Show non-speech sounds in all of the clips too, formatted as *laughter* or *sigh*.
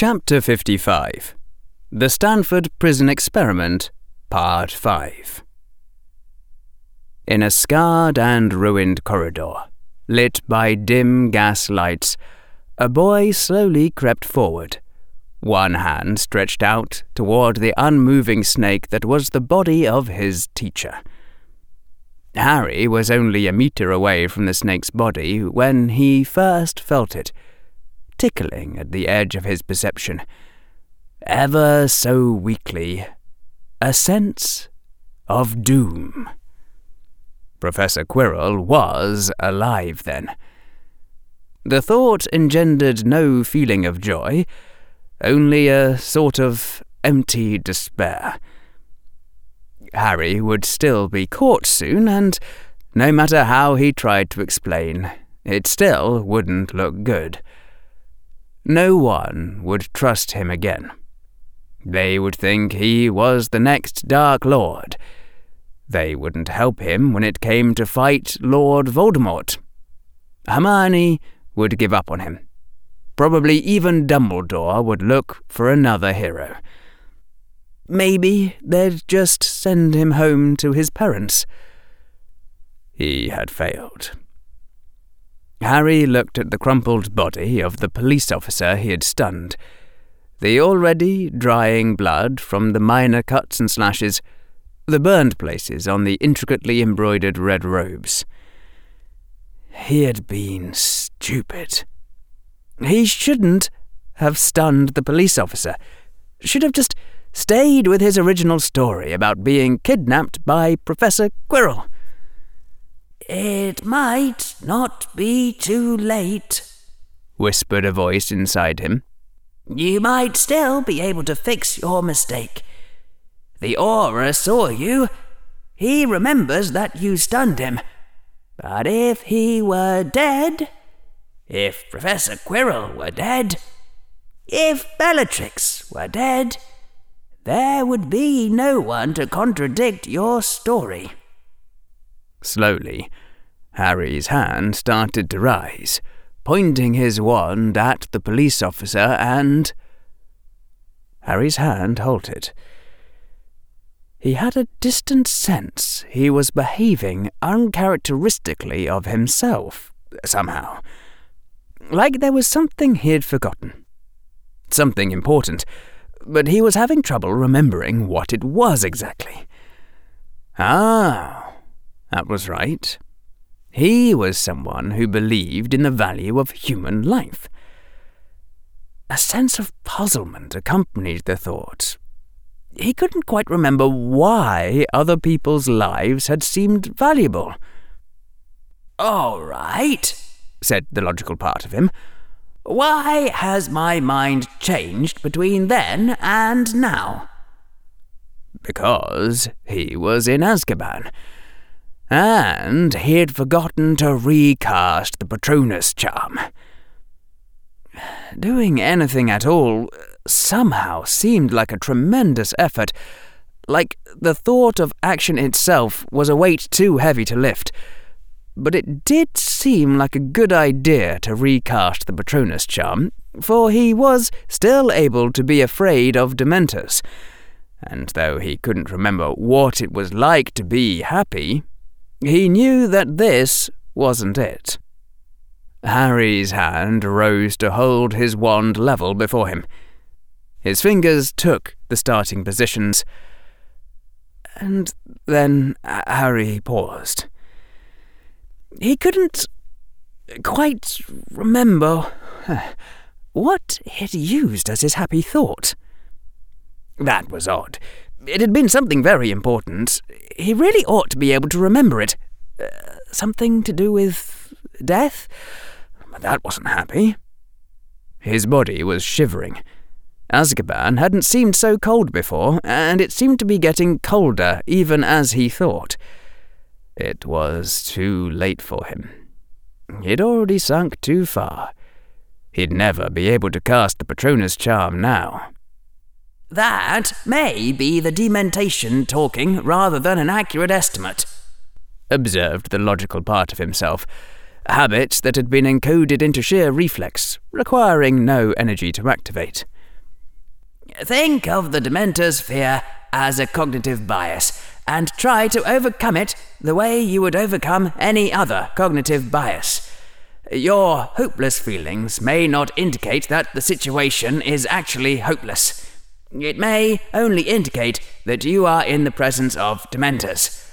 Chapter 55 The Stanford Prison Experiment, Part 5 In a scarred and ruined corridor, lit by dim gas lights, a boy slowly crept forward, one hand stretched out toward the unmoving snake that was the body of his teacher. Harry was only a meter away from the snake's body when he first felt it, tickling at the edge of his perception. Ever so weakly, a sense of doom. Professor Quirrell was alive then. The thought engendered no feeling of joy, only a sort of empty despair. Harry would still be caught soon, and no matter how he tried to explain, it still wouldn't look good. No one would trust him again. They would think he was the next Dark Lord. They wouldn't help him when it came to fight Lord Voldemort. Hermione would give up on him. Probably even Dumbledore would look for another hero. Maybe they'd just send him home to his parents. He had failed. Harry looked at the crumpled body of the police officer he had stunned. The already drying blood from the minor cuts and slashes, the burned places on the intricately embroidered red robes. He had been stupid. He shouldn't have stunned the police officer. Should have just stayed with his original story about being kidnapped by Professor Quirrell. It might not be too late, whispered a voice inside him. You might still be able to fix your mistake. The Auror saw you. He remembers that you stunned him. But if he were dead, if Professor Quirrell were dead, if Bellatrix were dead, there would be no one to contradict your story. Slowly, Harry's hand started to rise, pointing his wand at the police officer, and. Harry's hand halted. He had a distant sense he was behaving uncharacteristically of himself, somehow. Like there was something he'd forgotten. Something important but he was having trouble remembering what it was exactly. Ah, that was right. He was someone who believed in the value of human life. A sense of puzzlement accompanied the thought. He couldn't quite remember why other people's lives had seemed valuable. All right, said the logical part of him. Why has my mind changed between then and now? Because he was in Azkaban. And he'd forgotten to recast the Patronus charm. Doing anything at all uh, somehow seemed like a tremendous effort, like the thought of action itself was a weight too heavy to lift but it did seem like a good idea to recast the Patronus charm, for he was still able to be afraid of Dementors. And though he couldn't remember what it was like to be happy, he knew that this wasn't it. Harry's hand rose to hold his wand level before him. His fingers took the starting positions. And then Harry paused. He couldn't quite remember *laughs* what he'd used as his happy thought. That was odd. It had been something very important. He really ought to be able to remember it. Uh, something to do with death? But that wasn't happy. His body was shivering. Azkaban hadn't seemed so cold before, and it seemed to be getting colder even as he thought. It was too late for him. He'd already sunk too far. He'd never be able to cast the Patronus charm now. That may be the dementation talking rather than an accurate estimate, observed the logical part of himself. Habits that had been encoded into sheer reflex, requiring no energy to activate. Think of the Dementor's fear as a cognitive bias and try to overcome it the way you would overcome any other cognitive bias. Your hopeless feelings may not indicate that the situation is actually hopeless. It may only indicate that you are in the presence of dementors.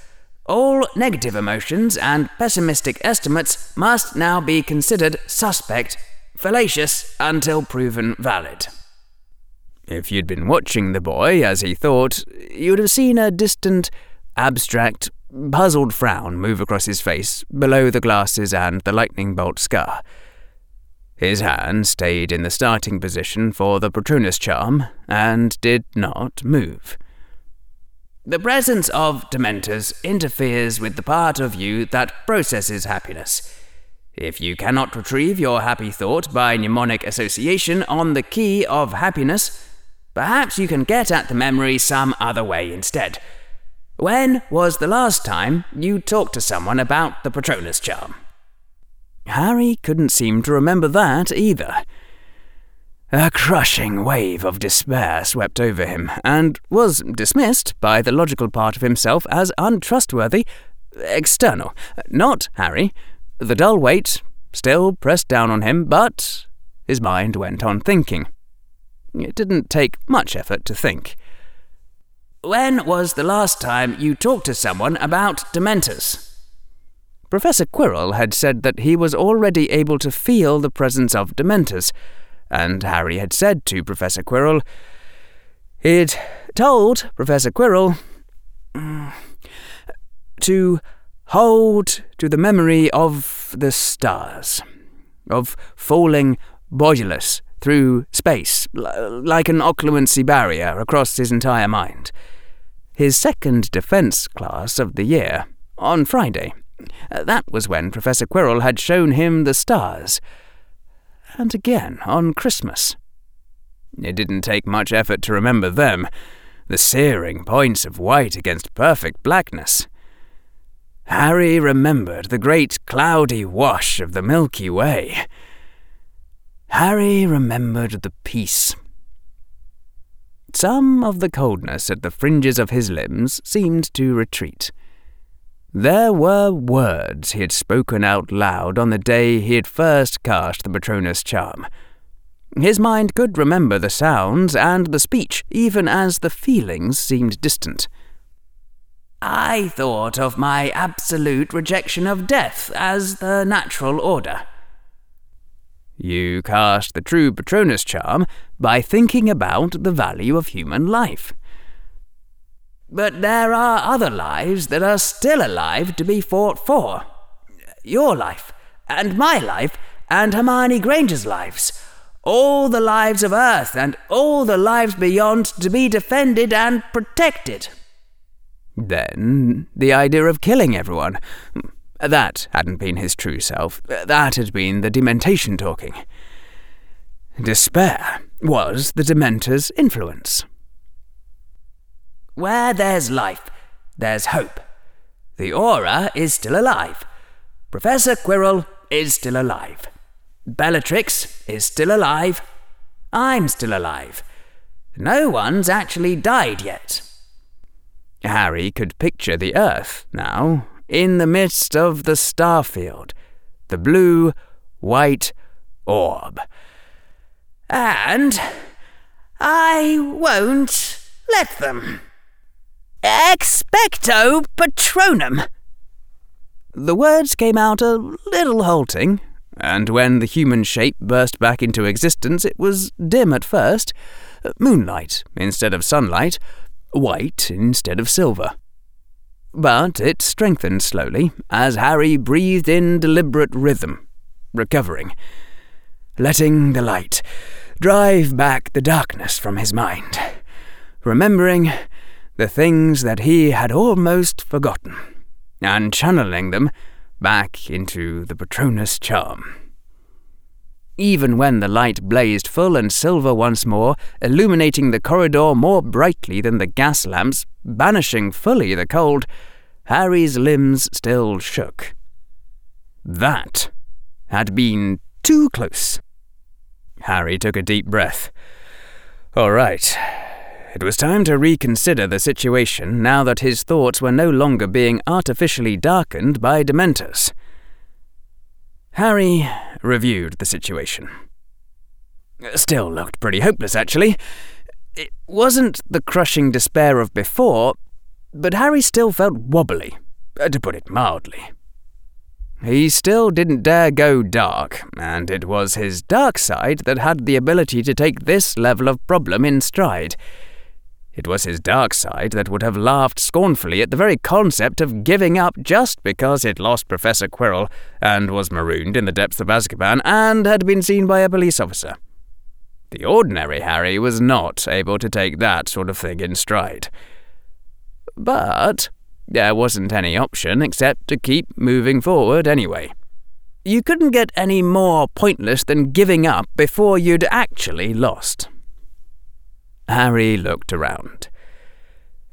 All negative emotions and pessimistic estimates must now be considered suspect, fallacious, until proven valid. If you'd been watching the boy as he thought, you'd have seen a distant, abstract, puzzled frown move across his face below the glasses and the lightning bolt scar. His hand stayed in the starting position for the Patronus charm and did not move. The presence of Dementors interferes with the part of you that processes happiness. If you cannot retrieve your happy thought by mnemonic association on the key of happiness, perhaps you can get at the memory some other way instead. When was the last time you talked to someone about the Patronus charm? Harry couldn't seem to remember that either. A crushing wave of despair swept over him, and was dismissed by the logical part of himself as untrustworthy, external. Not Harry. The dull weight still pressed down on him, but his mind went on thinking. It didn't take much effort to think. When was the last time you talked to someone about Dementors? Professor Quirrell had said that he was already able to feel the presence of Dementors, and Harry had said to Professor Quirrell, he'd told Professor Quirrell mm, to hold to the memory of the stars, of falling bodiless through space, like an occlumency barrier across his entire mind. His second defense class of the year, on Friday. Uh, that was when Professor Quirrell had shown him the stars. And again on Christmas. It didn't take much effort to remember them, the searing points of white against perfect blackness. Harry remembered the great cloudy wash of the Milky Way. Harry remembered the peace. Some of the coldness at the fringes of his limbs seemed to retreat. There were words he had spoken out loud on the day he had first cast the Patronus charm. His mind could remember the sounds and the speech, even as the feelings seemed distant. I thought of my absolute rejection of death as the natural order. You cast the true Patronus charm by thinking about the value of human life. But there are other lives that are still alive to be fought for. Your life, and my life, and Hermione Granger's lives. All the lives of Earth and all the lives beyond to be defended and protected. Then, the idea of killing everyone. That hadn't been his true self. That had been the dementation talking. Despair was the Dementor's influence. Where there's life, there's hope. The Auror is still alive. Professor Quirrell is still alive. Bellatrix is still alive. I'm still alive. No one's actually died yet. Harry could picture the Earth now, in the midst of the starfield, the blue, white orb. And I won't let them. Expecto Patronum! The words came out a little halting, and when the human shape burst back into existence, it was dim at first, moonlight instead of sunlight, white instead of silver. But it strengthened slowly as Harry breathed in deliberate rhythm, recovering, letting the light drive back the darkness from his mind, remembering the things that he had almost forgotten, and channeling them back into the Patronus charm. Even when the light blazed full and silver once more, illuminating the corridor more brightly than the gas lamps, banishing fully the cold, Harry's limbs still shook. That had been too close. Harry took a deep breath. All right. It was time to reconsider the situation now that his thoughts were no longer being artificially darkened by Dementors. Harry reviewed the situation. Still looked pretty hopeless, actually. It wasn't the crushing despair of before, but Harry still felt wobbly, uh, to put it mildly. He still didn't dare go dark, and it was his dark side that had the ability to take this level of problem in stride. It was his dark side that would have laughed scornfully at the very concept of giving up just because it lost Professor Quirrell and was marooned in the depths of Azkaban and had been seen by a police officer. The ordinary Harry was not able to take that sort of thing in stride. But there wasn't any option except to keep moving forward anyway. You couldn't get any more pointless than giving up before you'd actually lost. Harry looked around.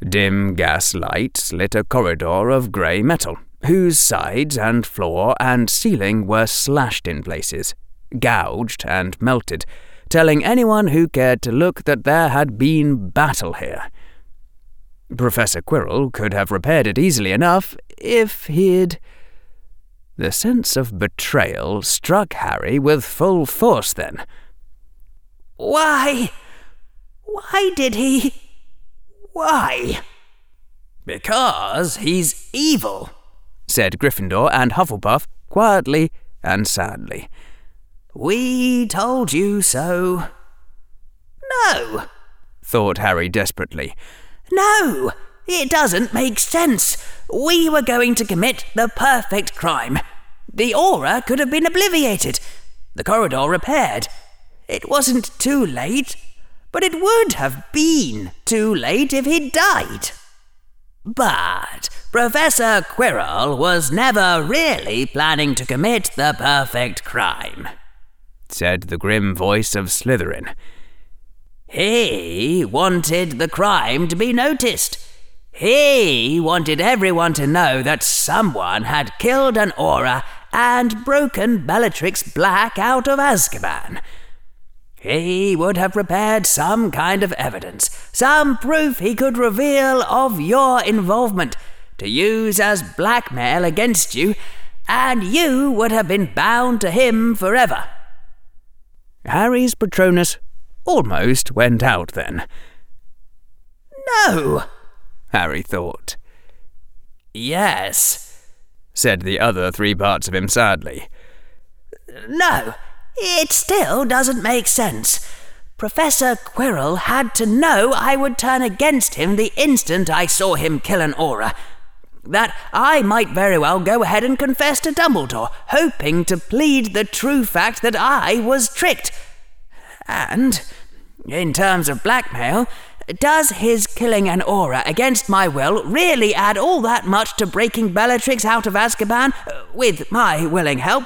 Dim gas lights lit a corridor of grey metal, whose sides and floor and ceiling were slashed in places, gouged and melted, telling anyone who cared to look that there had been battle here. Professor Quirrell could have repaired it easily enough if he'd. The sense of betrayal struck Harry with full force then. Why? Why did he. Why? Because he's evil, said Gryffindor and Hufflepuff quietly and sadly. We told you so. No, thought Harry desperately. No, it doesn't make sense. We were going to commit the perfect crime. The Auror could have been obliterated, the corridor repaired. It wasn't too late, but it would have been too late if he'd died. But Professor Quirrell was never really planning to commit the perfect crime, said the grim voice of Slytherin. He wanted the crime to be noticed. He wanted everyone to know that someone had killed an Auror and broken Bellatrix Black out of Azkaban. He would have prepared some kind of evidence, some proof he could reveal of your involvement, to use as blackmail against you, and you would have been bound to him forever. Harry's Patronus almost went out then. No, Harry thought. Yes, said the other three parts of him sadly. No, it still doesn't make sense. Professor Quirrell had to know I would turn against him the instant I saw him kill an Auror. That I might very well go ahead and confess to Dumbledore, hoping to plead the true fact that I was tricked and, in terms of blackmail, does his killing an Auror against my will really add all that much to breaking Bellatrix out of Azkaban with my willing help?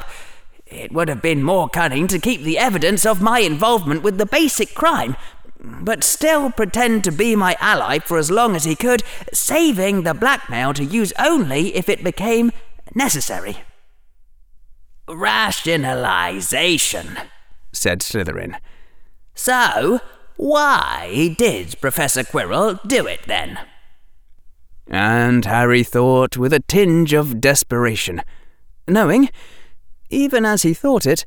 It would have been more cunning to keep the evidence of my involvement with the basic crime, but still pretend to be my ally for as long as he could, saving the blackmail to use only if it became necessary. Rationalization, said Slytherin. So, why did Professor Quirrell do it then? And Harry thought with a tinge of desperation, knowing, even as he thought it,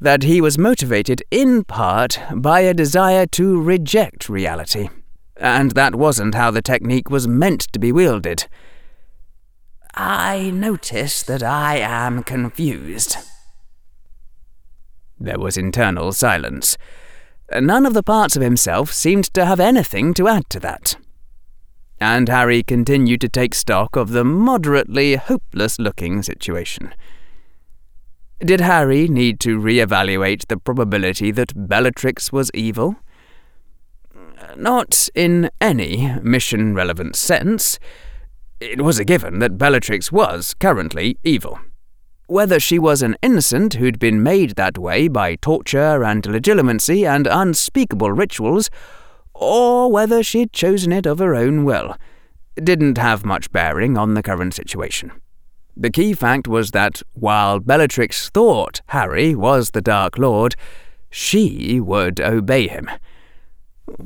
that he was motivated in part by a desire to reject reality, and that wasn't how the technique was meant to be wielded. I notice that I am confused. There was internal silence. None of the parts of himself seemed to have anything to add to that. And Harry continued to take stock of the moderately hopeless looking situation. Did Harry need to re-evaluate the probability that Bellatrix was evil? Not in any mission relevant sense. It was a given that Bellatrix was currently evil. Whether she was an innocent who'd been made that way by torture and Legilimency and unspeakable rituals, or whether she'd chosen it of her own will, didn't have much bearing on the current situation. The key fact was that while Bellatrix thought Harry was the Dark Lord, she would obey him.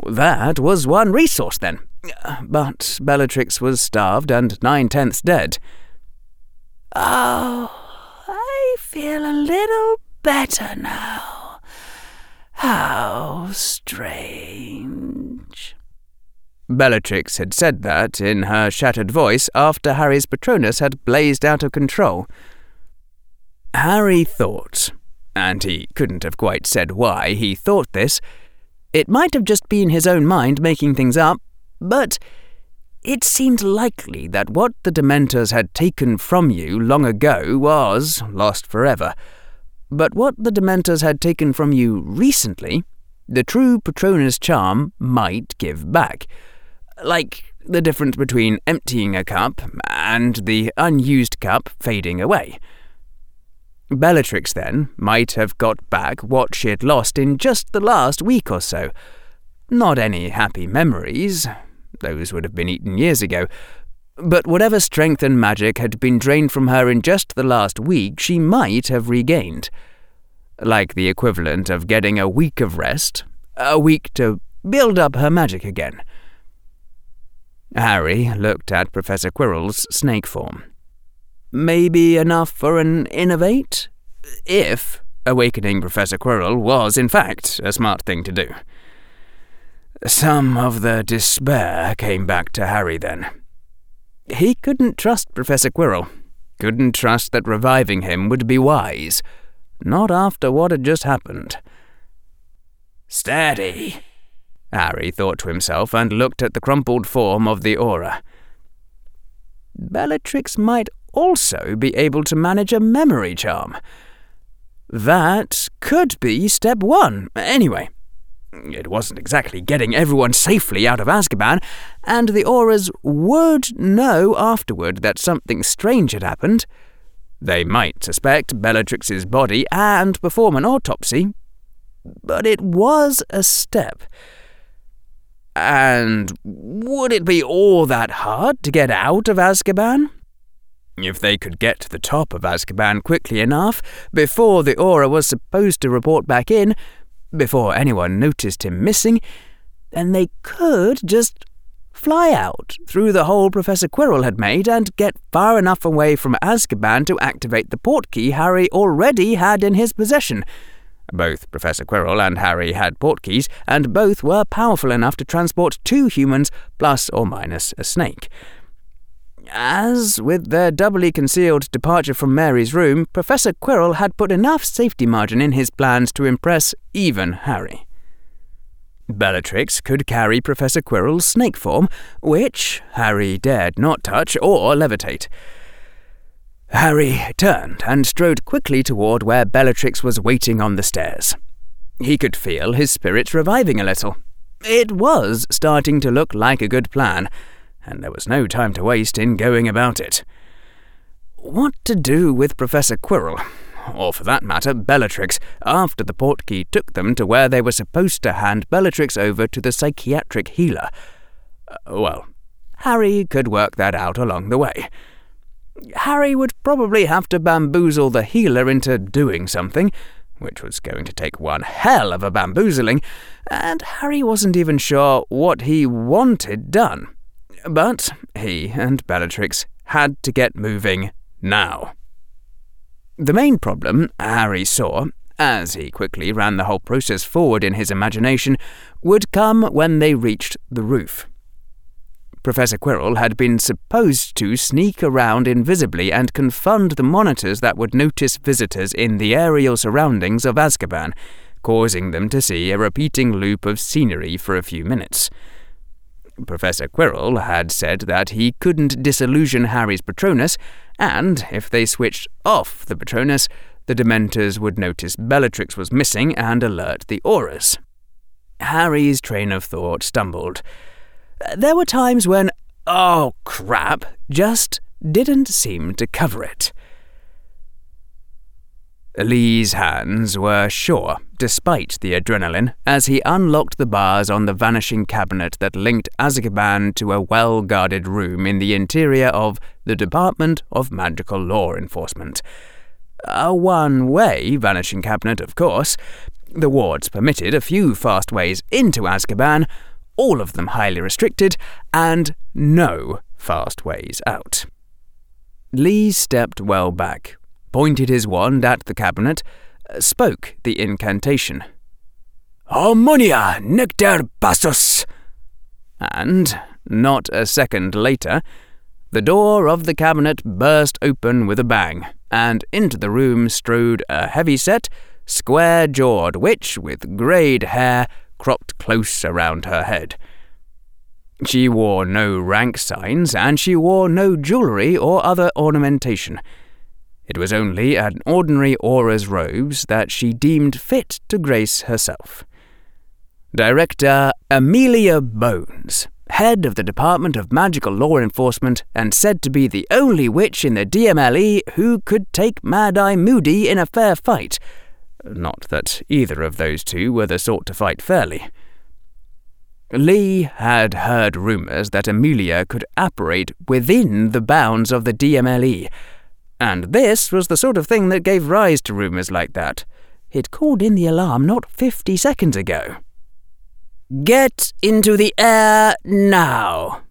That was one resource then. But Bellatrix was starved and nine tenths dead. Oh, I feel a little better now. How strange. Bellatrix had said that in her shattered voice after Harry's Patronus had blazed out of control. Harry thought, and he couldn't have quite said why he thought this. It might have just been his own mind making things up, but it seemed likely that what the Dementors had taken from you long ago was lost forever. But what the Dementors had taken from you recently, the true Patronus charm might give back. Like the difference between emptying a cup and the unused cup fading away. Bellatrix, then, might have got back what she had lost in just the last week or so. Not any happy memories, those would have been eaten years ago, but whatever strength and magic had been drained from her in just the last week, she might have regained. Like the equivalent of getting a week of rest, a week to build up her magic again. Harry looked at Professor Quirrell's snake form. Maybe enough for an innervate? If awakening Professor Quirrell was, in fact, a smart thing to do. Some of the despair came back to Harry then. He couldn't trust Professor Quirrell, couldn't trust that reviving him would be wise, not after what had just happened. Steady, Harry thought to himself and looked at the crumpled form of the Auror. Bellatrix might also be able to manage a memory charm. That could be step one, anyway. It wasn't exactly getting everyone safely out of Azkaban, and the Aurors would know afterward that something strange had happened. They might suspect Bellatrix's body and perform an autopsy, but it was a step. And would it be all that hard to get out of Azkaban? If they could get to the top of Azkaban quickly enough, before the Auror was supposed to report back in, before anyone noticed him missing, then they could just fly out through the hole Professor Quirrell had made and get far enough away from Azkaban to activate the portkey Harry already had in his possession. Both Professor Quirrell and Harry had portkeys, and both were powerful enough to transport two humans plus or minus a snake. As with their doubly concealed departure from Mary's room, Professor Quirrell had put enough safety margin in his plans to impress even Harry. Bellatrix could carry Professor Quirrell's snake form, which Harry dared not touch or levitate. Harry turned and strode quickly toward where Bellatrix was waiting on the stairs. He could feel his spirits reviving a little. It was starting to look like a good plan, and there was no time to waste in going about it. What to do with Professor Quirrell, or for that matter, Bellatrix, after the portkey took them to where they were supposed to hand Bellatrix over to the psychiatric healer? Uh, well, Harry could work that out along the way. Harry would probably have to bamboozle the healer into doing something, which was going to take one hell of a bamboozling, and Harry wasn't even sure what he wanted done. But he and Bellatrix had to get moving now. The main problem Harry saw, as he quickly ran the whole process forward in his imagination, would come when they reached the roof. Professor Quirrell had been supposed to sneak around invisibly and confund the monitors that would notice visitors in the aerial surroundings of Azkaban, causing them to see a repeating loop of scenery for a few minutes. Professor Quirrell had said that he couldn't disillusion Harry's Patronus, and if they switched off the Patronus, the Dementors would notice Bellatrix was missing and alert the Aurors. Harry's train of thought stumbled. There were times when, oh crap, just didn't seem to cover it. Lee's hands were sure, despite the adrenaline, as he unlocked the bars on the vanishing cabinet that linked Azkaban to a well guarded room in the interior of the Department of Magical Law Enforcement. A one way vanishing cabinet, of course. The wards permitted a few fast ways into Azkaban, all of them highly restricted, and no fast ways out. Lee stepped well back, pointed his wand at the cabinet, spoke the incantation. Harmonia nectere passus! And, not a second later, the door of the cabinet burst open with a bang, and into the room strode a heavy-set, square-jawed witch with greyed hair cropped close around her head. She wore no rank signs, and she wore no jewellery or other ornamentation. It was only an ordinary Auror's robes that she deemed fit to grace herself. Director Amelia Bones, head of the Department of Magical Law Enforcement, and said to be the only witch in the DMLE who could take Mad Eye Moody in a fair fight. Not that either of those two were the sort to fight fairly. Lee had heard rumours that Amelia could operate within the bounds of the DMLE, and this was the sort of thing that gave rise to rumours like that. It called in the alarm not fifty seconds ago. Get into the air now!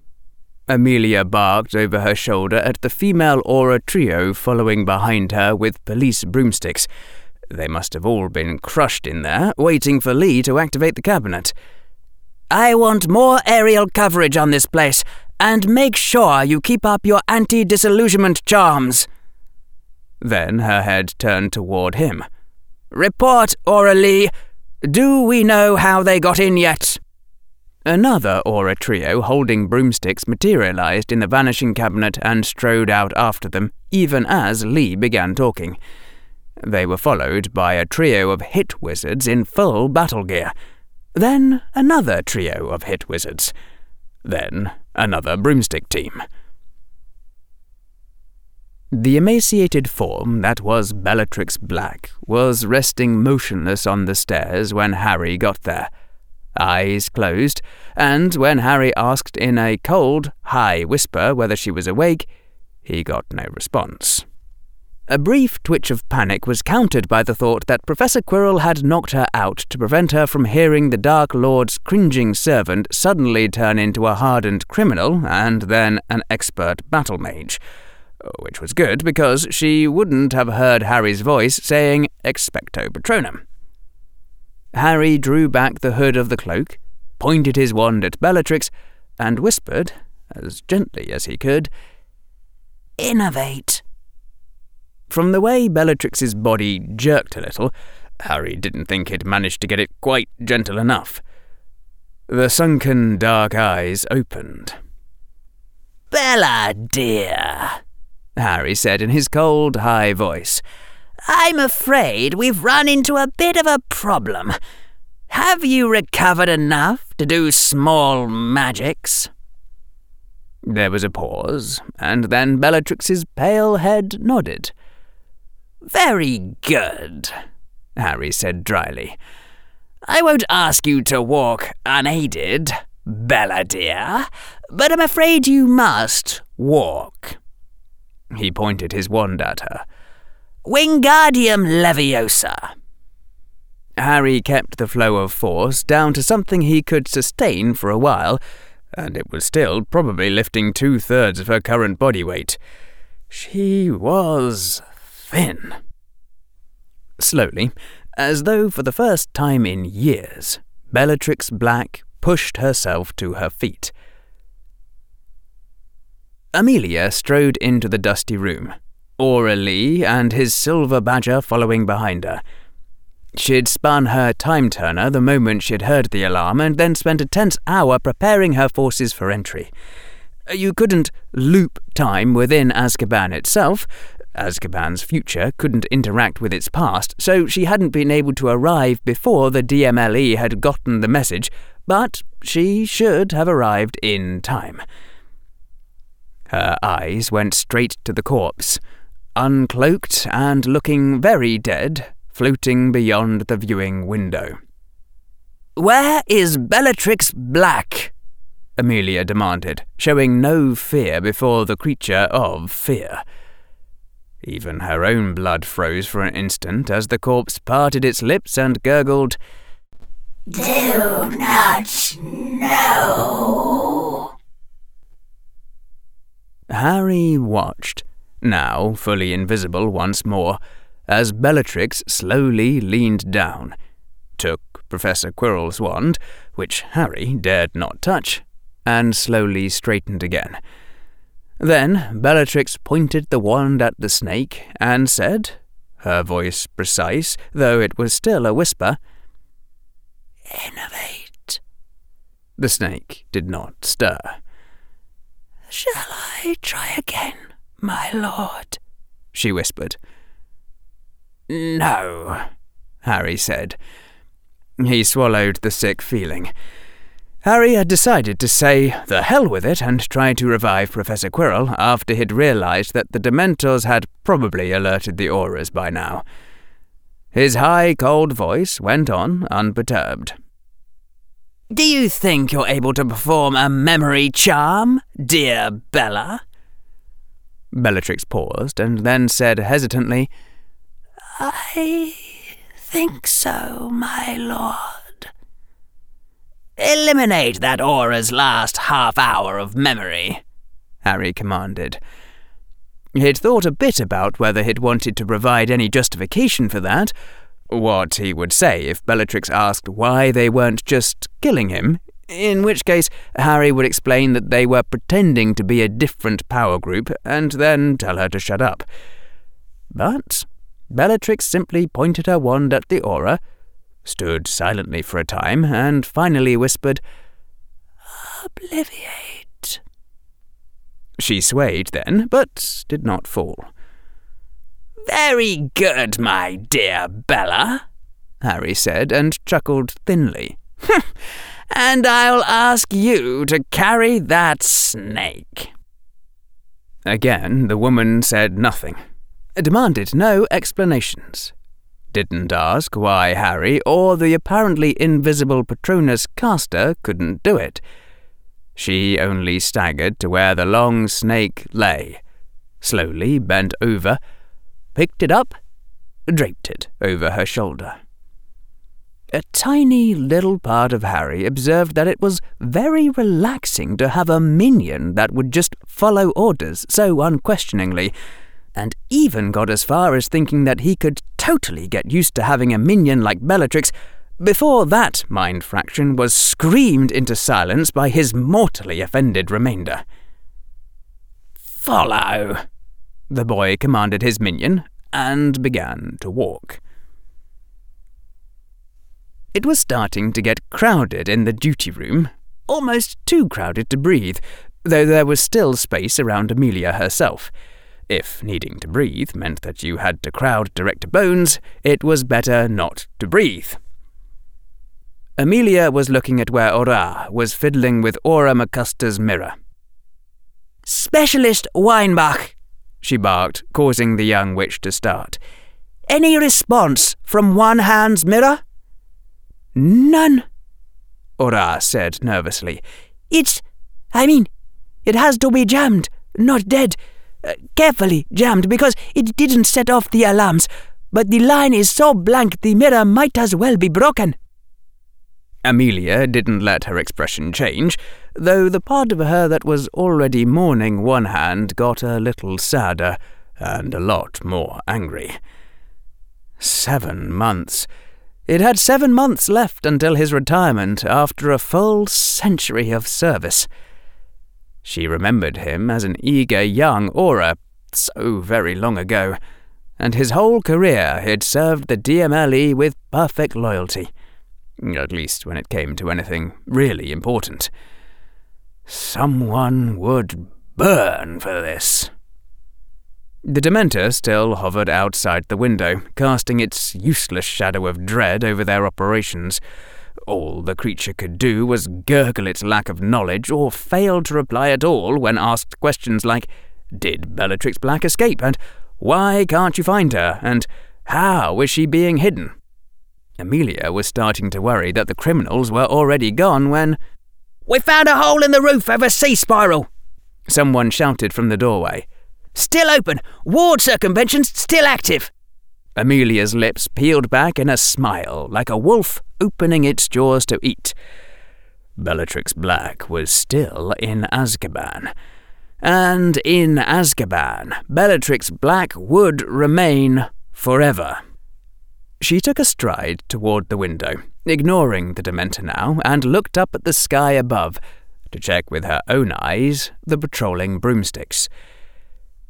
Amelia barked over her shoulder at the female Auror trio following behind her with police broomsticks. They must have all been crushed in there, waiting for Lee to activate the cabinet. I want more aerial coverage on this place, and make sure you keep up your anti disillusionment charms. Then her head turned toward him. Report, Auror Lee. Do we know how they got in yet? Another Auror trio holding broomsticks materialized in the vanishing cabinet and strode out after them, even as Lee began talking. They were followed by a trio of hit wizards in full battle gear. Then another trio of hit wizards. Then another broomstick team. The emaciated form that was Bellatrix Black was resting motionless on the stairs when Harry got there, eyes closed, and when Harry asked in a cold, high whisper whether she was awake, he got no response. A brief twitch of panic was countered by the thought that Professor Quirrell had knocked her out to prevent her from hearing the Dark Lord's cringing servant suddenly turn into a hardened criminal and then an expert battle mage which was good because she wouldn't have heard Harry's voice saying Expecto Patronum. Harry drew back the hood of the cloak, pointed his wand at Bellatrix, and whispered, as gently as he could, Innervate. From the way Bellatrix's body jerked a little, Harry didn't think he'd managed to get it quite gentle enough. The sunken dark eyes opened. Bella, dear, Harry said in his cold, high voice. I'm afraid we've run into a bit of a problem. Have you recovered enough to do small magics? There was a pause, and then Bellatrix's pale head nodded. Very good, Harry said dryly. I won't ask you to walk unaided, Bella dear, but I'm afraid you must walk. He pointed his wand at her. Wingardium Leviosa. Harry kept the flow of force down to something he could sustain for a while, and it was still probably lifting two thirds of her current body weight. She was thin. Slowly, as though for the first time in years, Bellatrix Black pushed herself to her feet. Amelia strode into the dusty room, Auror Lee and his silver badger following behind her. She'd spun her time turner the moment she'd heard the alarm and then spent a tense hour preparing her forces for entry. You couldn't loop time within Azkaban itself. Azkaban's future couldn't interact with its past, so she hadn't been able to arrive before the DMLE had gotten the message, but she should have arrived in time. Her eyes went straight to the corpse, uncloaked and looking very dead, floating beyond the viewing window. Where is Bellatrix Black? Amelia demanded, showing no fear before the creature of fear. Even her own blood froze for an instant as the corpse parted its lips and gurgled, Do not know. Harry watched, now fully invisible once more, as Bellatrix slowly leaned down, took Professor Quirrell's wand, which Harry dared not touch, and slowly straightened again. Then Bellatrix pointed the wand at the snake and said, her voice precise, though it was still a whisper, Innervate. The snake did not stir. Shall I try again, my lord? she whispered. No, Harry said. He swallowed the sick feeling. Harry had decided to say the hell with it and try to revive Professor Quirrell after he'd realized that the Dementors had probably alerted the Aurors by now. His high, cold voice went on unperturbed. Do you think you're able to perform a memory charm, dear Bella? Bellatrix paused and then said hesitantly, I think so, my lord. Eliminate that Auror's last half hour of memory, Harry commanded. He'd thought a bit about whether he'd wanted to provide any justification for that, what he would say if Bellatrix asked why they weren't just killing him, in which case Harry would explain that they were pretending to be a different power group and then tell her to shut up. But Bellatrix simply pointed her wand at the Auror, stood silently for a time, and finally whispered, Obliviate. She swayed then, but did not fall. Very good, my dear Bella, Harry said, and chuckled thinly. *laughs* and I'll ask you to carry that snake. Again, the woman said nothing, demanded no explanations, didn't ask why Harry or the apparently invisible Patronus caster couldn't do it. She only staggered to where the long snake lay, slowly bent over, picked it up, draped it over her shoulder. A tiny little part of Harry observed that it was very relaxing to have a minion that would just follow orders so unquestioningly, and even got as far as thinking that he could totally get used to having a minion like Bellatrix before that mind fraction was screamed into silence by his mortally offended remainder. Follow, the boy commanded his minion, and began to walk. It was starting to get crowded in the duty room, almost too crowded to breathe, though there was still space around Amelia herself. If needing to breathe meant that you had to crowd Director Bones, it was better not to breathe. Amelia was looking at where Aurà was fiddling with Auror McCuster's mirror. Specialist Weinbach, she barked, causing the young witch to start. Any response from One Hand's mirror? None, Aurà said nervously. It's. I mean, it has to be jammed, not dead. Carefully jammed because it didn't set off the alarms, but the line is so blank the mirror might as well be broken. Amelia didn't let her expression change, though the part of her that was already mourning one hand got a little sadder and a lot more angry. Seven months. It had seven months left until his retirement after a full century of service. She remembered him as an eager young Auror so very long ago, and his whole career he'd served the DMLE with perfect loyalty, at least when it came to anything really important. Someone would burn for this. The Dementor still hovered outside the window, casting its useless shadow of dread over their operations. All the creature could do was gurgle its lack of knowledge or fail to reply at all when asked questions like Did Bellatrix Black escape? and Why can't you find her? and How is she being hidden? Amelia was starting to worry that the criminals were already gone when. We found a hole in the roof of a sea spiral, someone shouted from the doorway. still open. Ward circumventions still active. Amelia's lips peeled back in a smile, like a wolf opening its jaws to eat. Bellatrix Black was still in Azkaban. And in Azkaban, Bellatrix Black would remain forever. She took a stride toward the window, ignoring the Dementor now, and looked up at the sky above to check with her own eyes the patrolling broomsticks.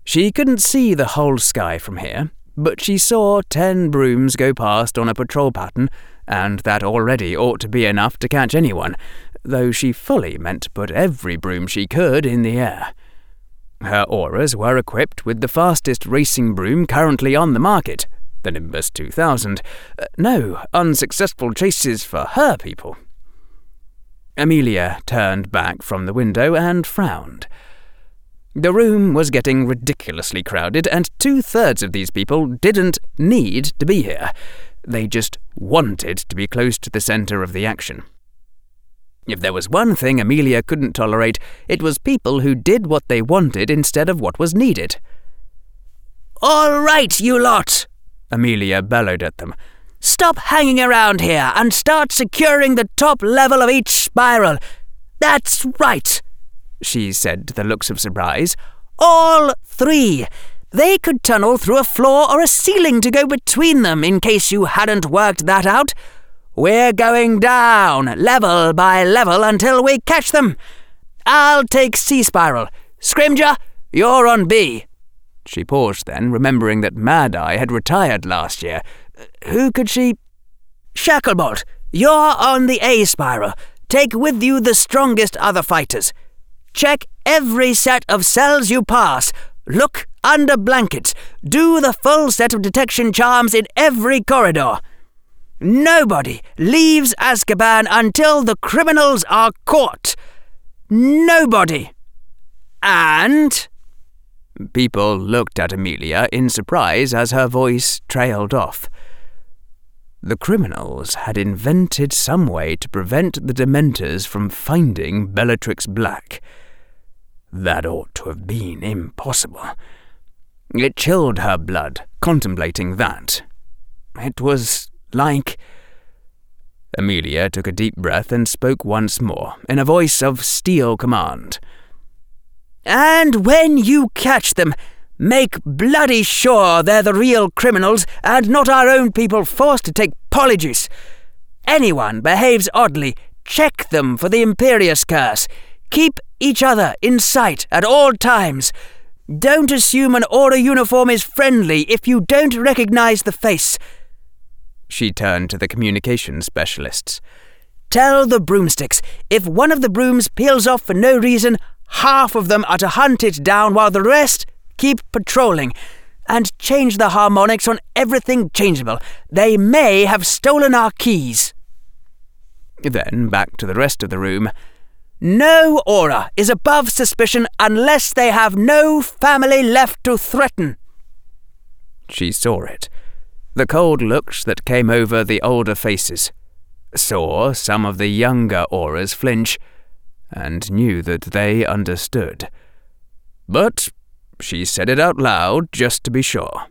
She couldn't see the whole sky from here, but she saw ten brooms go past on a patrol pattern, and that already ought to be enough to catch anyone, though she fully meant to put every broom she could in the air. Her Aurors were equipped with the fastest racing broom currently on the market, the Nimbus 2000. Uh, no unsuccessful chases for her people. Amelia turned back from the window and frowned. The room was getting ridiculously crowded, and two thirds of these people didn't need to be here. They just wanted to be close to the centre of the action. If there was one thing Amelia couldn't tolerate, it was people who did what they wanted instead of what was needed. All right, you lot, Amelia bellowed at them. Stop hanging around here and start securing the top level of each spiral. That's right, she said to the looks of surprise. All three. They could tunnel through a floor or a ceiling to go between them in case you hadn't worked that out. We're going down, level by level, until we catch them. I'll take C spiral. Scrimgeour, you're on B. She paused then, remembering that Mad Eye had retired last year. Who could she? Shacklebolt, you're on the A spiral. Take with you the strongest other fighters. Check every set of cells you pass. Look under blankets. Do the full set of detection charms in every corridor. Nobody leaves Azkaban until the criminals are caught. Nobody. And People looked at Amelia in surprise as her voice trailed off. The criminals had invented some way to prevent the Dementors from finding Bellatrix Black. That ought to have been impossible. It chilled her blood, contemplating that. It was like. Amelia took a deep breath and spoke once more, in a voice of steel command. And when you catch them, make bloody sure they're the real criminals and not our own people forced to take polyjuice. Anyone behaves oddly, check them for the Imperius curse. Keep each other in sight at all times. Don't assume an Auror uniform is friendly if you don't recognize the face. She turned to the communication specialists. Tell the broomsticks if one of the brooms peels off for no reason, Half of them are to hunt it down while the rest keep patrolling. And change the harmonics on everything changeable. They may have stolen our keys. Then back to the rest of the room. No Auror is above suspicion unless they have no family left to threaten. She saw it. The cold looks that came over the older faces. Saw some of the younger Aurors flinch and knew that they understood. But she said it out loud just to be sure.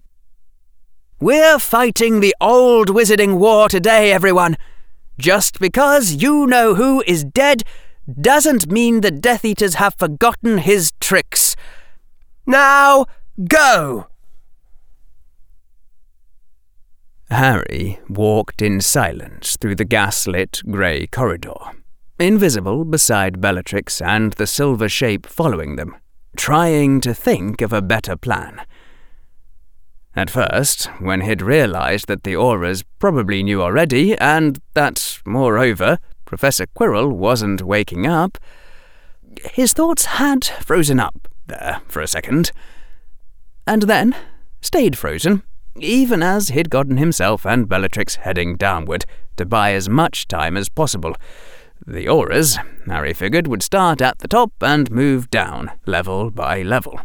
We're fighting the old wizarding war today, everyone. Just because you know who is dead doesn't mean the Death Eaters have forgotten his tricks. Now, go! Harry walked in silence through the gaslit grey corridor invisible beside Bellatrix and the silver shape following them, trying to think of a better plan. At first, when he'd realized that the Aurors probably knew already, and that, moreover, Professor Quirrell wasn't waking up, his thoughts had frozen up there for a second, and then stayed frozen, even as he'd gotten himself and Bellatrix heading downward to buy as much time as possible the Aurors, Harry figured, would start at the top and move down, level by level.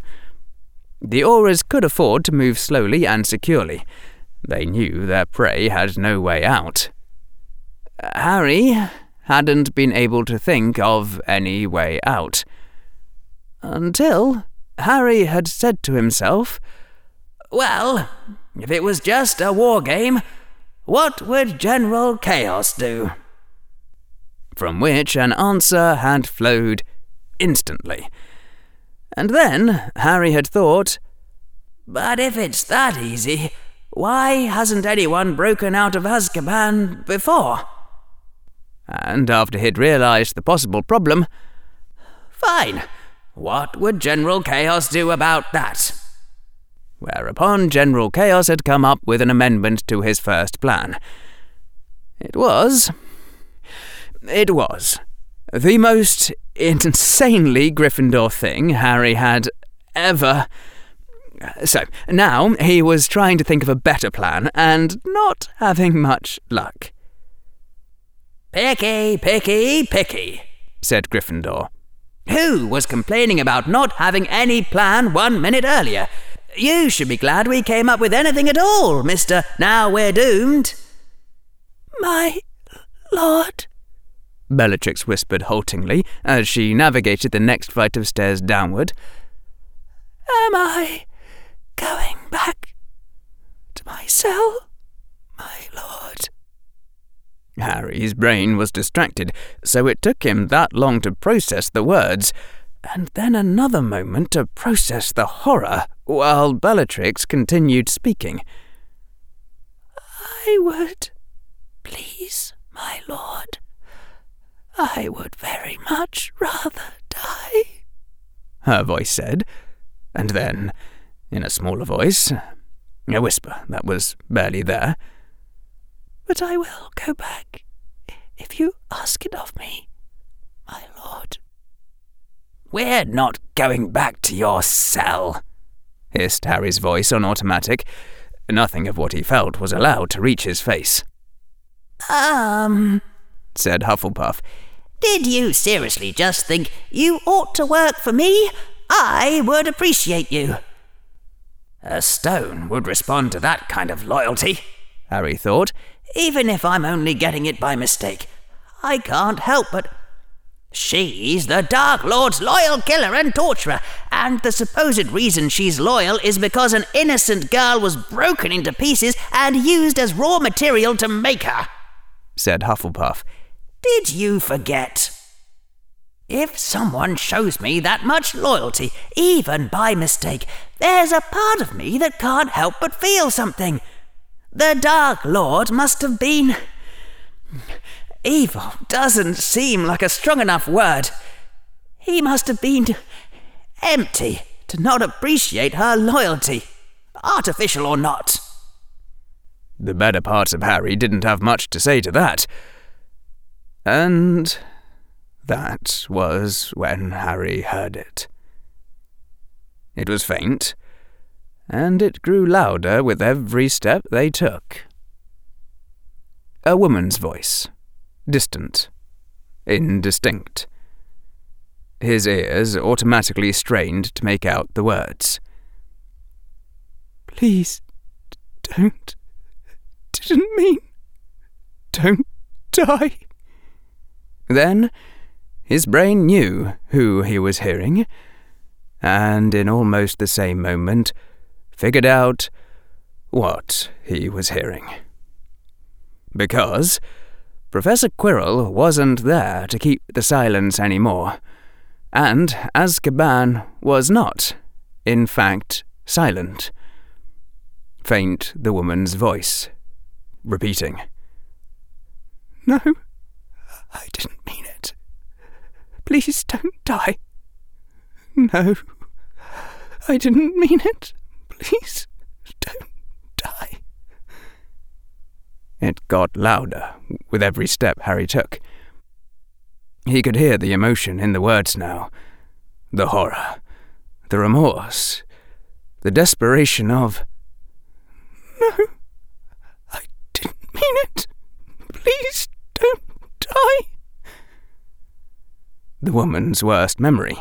The Aurors could afford to move slowly and securely. They knew their prey had no way out. Harry hadn't been able to think of any way out. Until Harry had said to himself, Well, if it was just a war game, what would General Chaos do? From which an answer had flowed instantly. And then Harry had thought, But if it's that easy, why hasn't anyone broken out of Azkaban before? And after he'd realized the possible problem, Fine. What would General Chaos do about that? Whereupon General Chaos had come up with an amendment to his first plan. It was. It was. The most insanely Gryffindor thing Harry had ever. So, now he was trying to think of a better plan and not having much luck. Picky, picky, picky, said Gryffindor. Who was complaining about not having any plan one minute earlier? You should be glad we came up with anything at all, Mr. Now We're Doomed. My lord, Bellatrix whispered haltingly as she navigated the next flight of stairs downward. Am I going back to my cell, my lord? Harry's brain was distracted, so it took him that long to process the words, and then another moment to process the horror, while Bellatrix continued speaking. I would, please, my lord. I would very much rather die, her voice said, and then, in a smaller voice, a whisper that was barely there, but I will go back if you ask it of me, my lord. We're not going back to your cell, hissed Harry's voice on automatic. Nothing of what he felt was allowed to reach his face. Um, said Hufflepuff. Did you seriously just think you ought to work for me? I would appreciate you. A stone would respond to that kind of loyalty, Harry thought even if I'm only getting it by mistake. I can't help but. She's the Dark Lord's loyal killer and torturer, and the supposed reason she's loyal is because an innocent girl was broken into pieces and used as raw material to make her, said Hufflepuff. Did you forget? If someone shows me that much loyalty, even by mistake, there's a part of me that can't help but feel something. The Dark Lord must have been. Evil doesn't seem like a strong enough word. He must have been empty to not appreciate her loyalty, artificial or not. The better parts of Harry didn't have much to say to that. And that was when Harry heard it. It was faint and it grew louder with every step they took. A woman's voice, distant, indistinct. His ears automatically strained to make out the words. Please, don't. Didn't mean. Don't die. Then his brain knew who he was hearing, and in almost the same moment, figured out what he was hearing. Because Professor Quirrell wasn't there to keep the silence any more, and Azkaban was not, in fact, silent. Faint the woman's voice, repeating, No, I didn't mean it. Please don't die. No, I didn't mean it. Please don't die. It got louder with every step Harry took. He could hear the emotion in the words now the horror, the remorse, the desperation of. No, I didn't mean it. Please don't die. The woman's worst memory,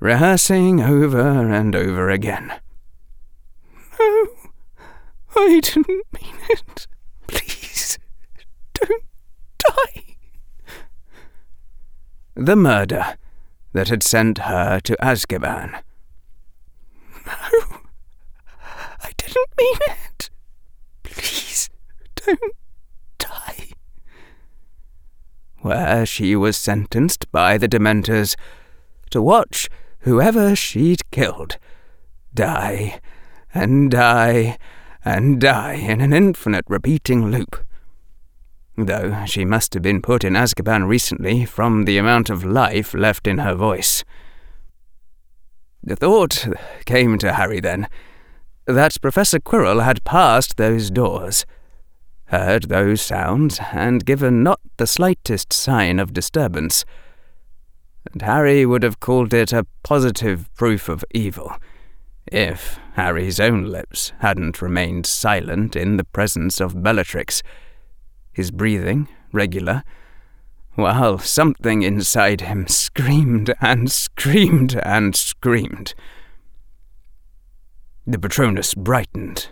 rehearsing over and over again. Oh, I didn't mean it. Please, don't die. The murder that had sent her to Azkaban. No, I didn't mean it. Please, don't die. Where she was sentenced by the Dementors to watch whoever she'd killed die and die and die in an infinite repeating loop. Though she must have been put in Azkaban recently from the amount of life left in her voice. The thought came to Harry then that Professor Quirrell had passed those doors, heard those sounds, and given not the slightest sign of disturbance. And Harry would have called it a positive proof of evil, if Harry's own lips hadn't remained silent in the presence of Bellatrix, his breathing regular, while something inside him screamed and screamed and screamed. The Patronus brightened,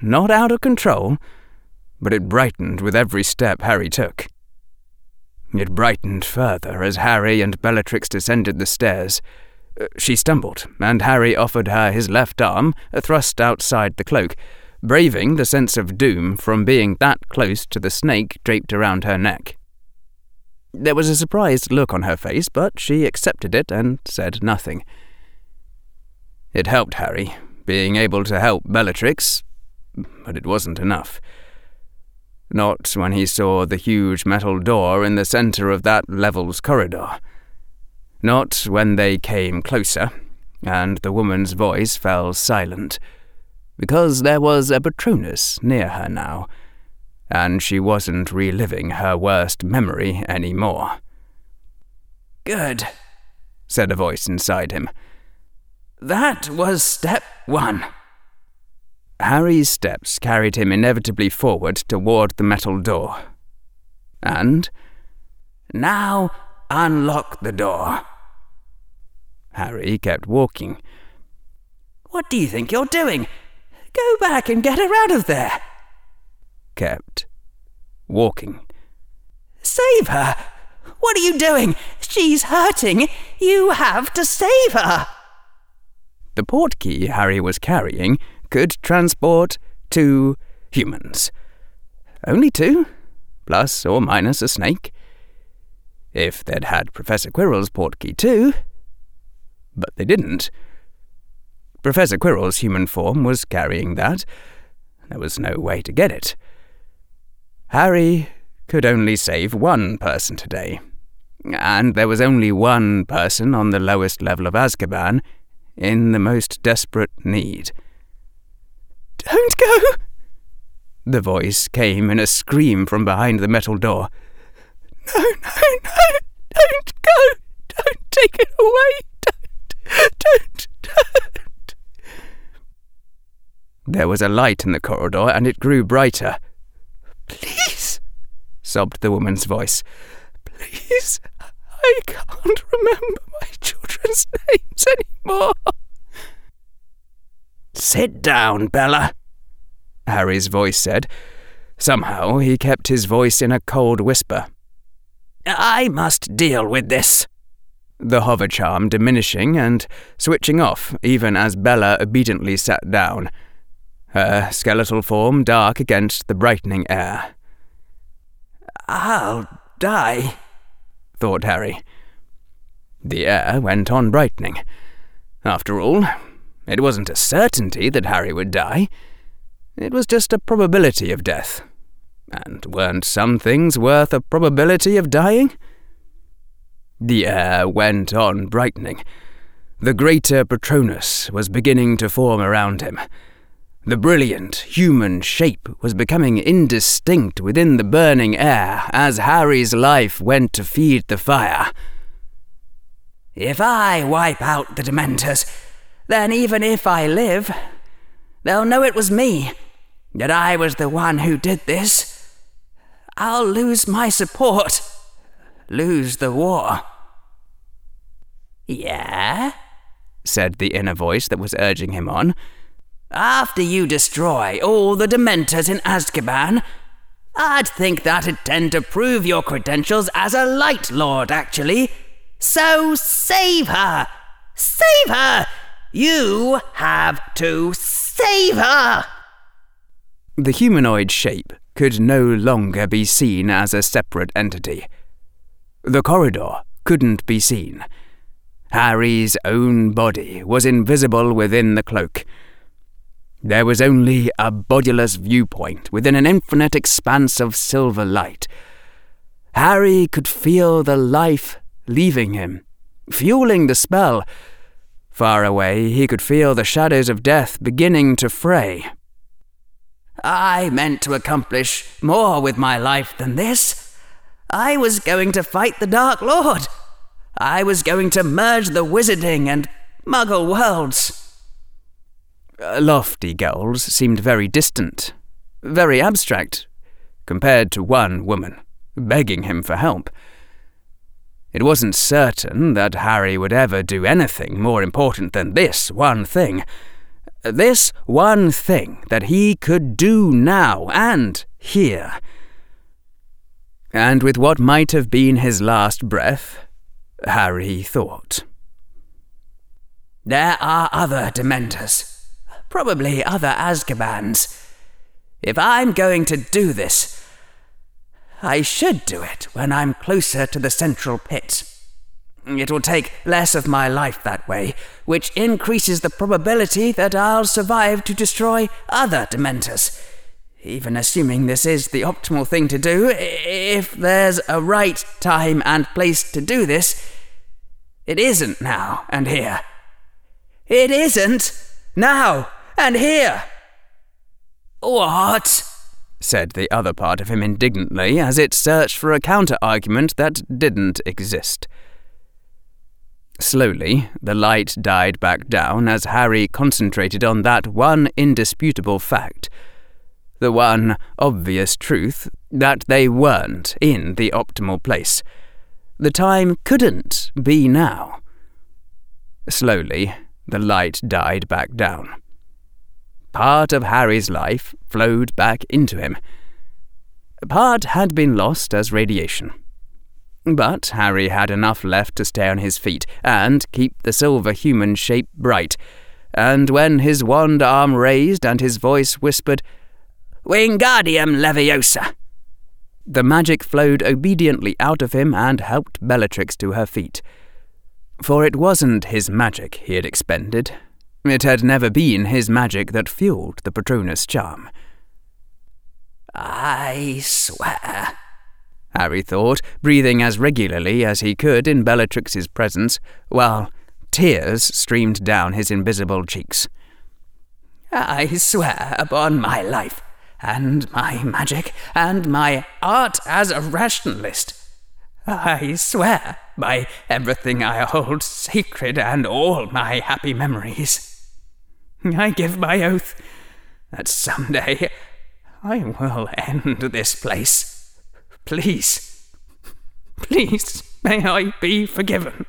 not out of control, but it brightened with every step Harry took. It brightened further as Harry and Bellatrix descended the stairs. She stumbled, and Harry offered her his left arm, thrust outside the cloak, braving the sense of doom from being that close to the snake draped around her neck. There was a surprised look on her face, but she accepted it and said nothing. It helped Harry, being able to help Bellatrix, but it wasn't enough. Not when he saw the huge metal door in the centre of that level's corridor. Not when they came closer, and the woman's voice fell silent, because there was a Patronus near her now and she wasn't reliving her worst memory any more. Good, said a voice inside him. That was step one. Harry's steps carried him inevitably forward toward the metal door. And. Now unlock the door. Harry kept walking. What do you think you're doing? Go back and get her out of there kept walking. Save her! What are you doing? She's hurting! You have to save her! The portkey Harry was carrying could transport two humans. Only two, plus or minus a snake. If they'd had Professor Quirrell's portkey too. But they didn't. Professor Quirrell's human form was carrying that. There was no way to get it. Harry could only save one person today. And there was only one person on the lowest level of Azkaban in the most desperate need. Don't go! The voice came in a scream from behind the metal door. No, no, no! Don't go! Don't take it away! Don't! Don't! There was a light in the corridor, and it grew brighter. Please, sobbed the woman's voice. Please, I can't remember my children's *laughs* names anymore. Sit down, Bella, Harry's voice said. Somehow he kept his voice in a cold whisper. I must deal with this. The hover charm diminishing and switching off even as Bella obediently sat down her skeletal form dark against the brightening air. I'll die, thought Harry. The air went on brightening. After all, it wasn't a certainty that Harry would die. It was just a probability of death. And weren't some things worth a probability of dying? The air went on brightening. The greater Patronus was beginning to form around him the brilliant human shape was becoming indistinct within the burning air as Harry's life went to feed the fire. If I wipe out the Dementors, then even if I live, they'll know it was me, that I was the one who did this. I'll lose my support, lose the war. Yeah? said the inner voice that was urging him on. After you destroy all the Dementors in Azkaban, I'd think that'd tend to prove your credentials as a Light Lord, actually. So save her! Save her! You have to save her! The humanoid shape could no longer be seen as a separate entity. The corridor couldn't be seen. Harry's own body was invisible within the cloak. There was only a bodiless viewpoint within an infinite expanse of silver light. Harry could feel the life leaving him, fueling the spell. Far away, he could feel the shadows of death beginning to fray. I meant to accomplish more with my life than this. I was going to fight the Dark Lord. I was going to merge the wizarding and muggle worlds. Uh, lofty goals seemed very distant, very abstract, compared to one woman begging him for help. It wasn't certain that Harry would ever do anything more important than this one thing. This one thing that he could do now and here. And with what might have been his last breath, Harry thought. There are other Dementors, probably other Azkabans. If I'm going to do this, I should do it when I'm closer to the central pit. It will take less of my life that way, which increases the probability that I'll survive to destroy other Dementors. Even assuming this is the optimal thing to do, if there's a right time and place to do this, it isn't now and here. It isn't now and here. What? said the other part of him indignantly as it searched for a counter argument that didn't exist. Slowly, the light died back down as Harry concentrated on that one indisputable fact the one obvious truth that they weren't in the optimal place. The time couldn't be now. Slowly, the light died back down. Part of Harry's life flowed back into him. Part had been lost as radiation. But Harry had enough left to stay on his feet and keep the silver human shape bright. And when his wand arm raised and his voice whispered, Wingardium Leviosa, the magic flowed obediently out of him and helped Bellatrix to her feet. For it wasn't his magic he had expended. It had never been his magic that fueled the Patronus charm. I swear, Harry thought, breathing as regularly as he could in Bellatrix's presence, while tears streamed down his invisible cheeks. I swear upon my life and my magic, and my art as a rationalist. I swear by everything I hold sacred and all my happy memories. I give my oath that some day I will end this place. Please, please, may I be forgiven.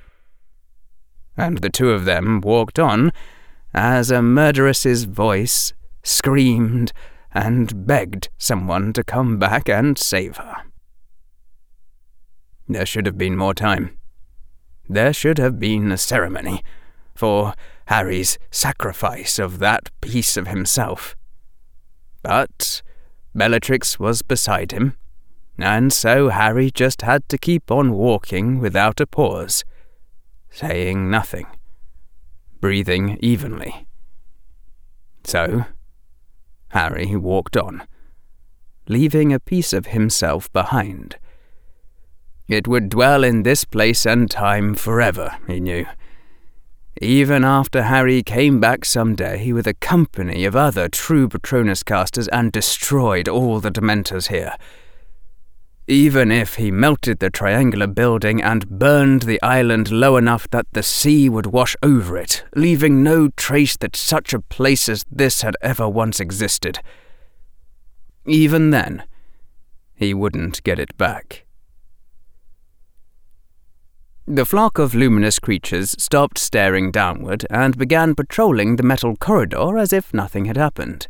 And the two of them walked on as a murderess's voice screamed and begged someone to come back and save her. There should have been more time. There should have been a ceremony for Harry's sacrifice of that piece of himself. But Bellatrix was beside him, and so Harry just had to keep on walking without a pause, saying nothing, breathing evenly. So Harry walked on, leaving a piece of himself behind. It would dwell in this place and time forever, he knew. Even after Harry came back some day with a company of other true Patronus casters and destroyed all the Dementors here, even if he melted the triangular building and burned the island low enough that the sea would wash over it, leaving no trace that such a place as this had ever once existed. Even then, he wouldn't get it back. The flock of luminous creatures stopped staring downward and began patrolling the metal corridor as if nothing had happened.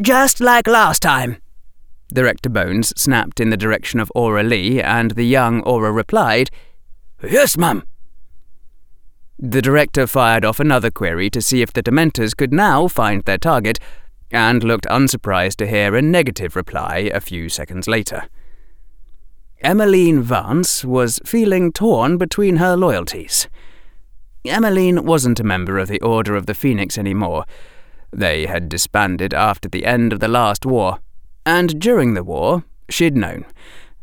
Just like last time, Director Bones snapped in the direction of Auror Lee, and the young Auror replied, Yes, ma'am. The director fired off another query to see if the Dementors could now find their target, and looked unsurprised to hear a negative reply a few seconds later. Emmeline Vance was feeling torn between her loyalties. Emmeline wasn't a member of the Order of the Phoenix anymore. They had disbanded after the end of the last war, and during the war, she'd known.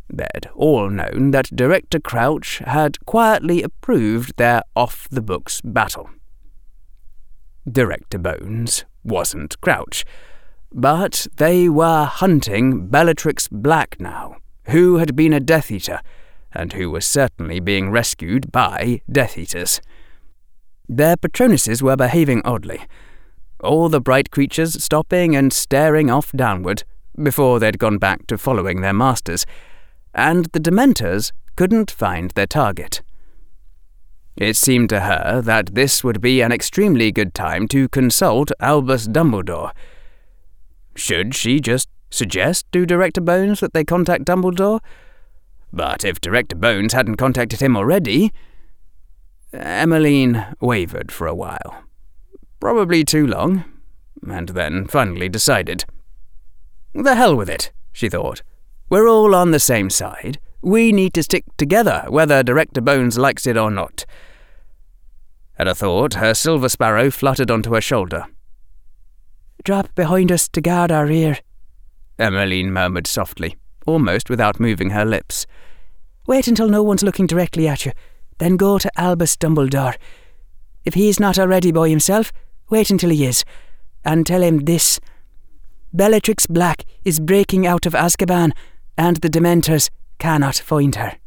They'd all known that Director Crouch had quietly approved their off the books battle. Director Bones wasn't Crouch, but they were hunting Bellatrix Black now, who had been a Death Eater, and who was certainly being rescued by Death Eaters. Their Patronuses were behaving oddly, all the bright creatures stopping and staring off downward before they'd gone back to following their masters, and the Dementors couldn't find their target. It seemed to her that this would be an extremely good time to consult Albus Dumbledore. Should she just suggest to Director Bones that they contact Dumbledore? But if Director Bones hadn't contacted him already. Emmeline wavered for a while. Probably too long, and then finally decided. The hell with it, she thought. We're all on the same side. We need to stick together, whether Director Bones likes it or not. At a thought, her silver sparrow fluttered onto her shoulder. Drop behind us to guard our rear, Emmeline murmured softly, almost without moving her lips. Wait until no one's looking directly at you, then go to Albus Dumbledore. If he's not already by himself, wait until he is, and tell him this. Bellatrix Black is breaking out of Azkaban, and the Dementors cannot find her.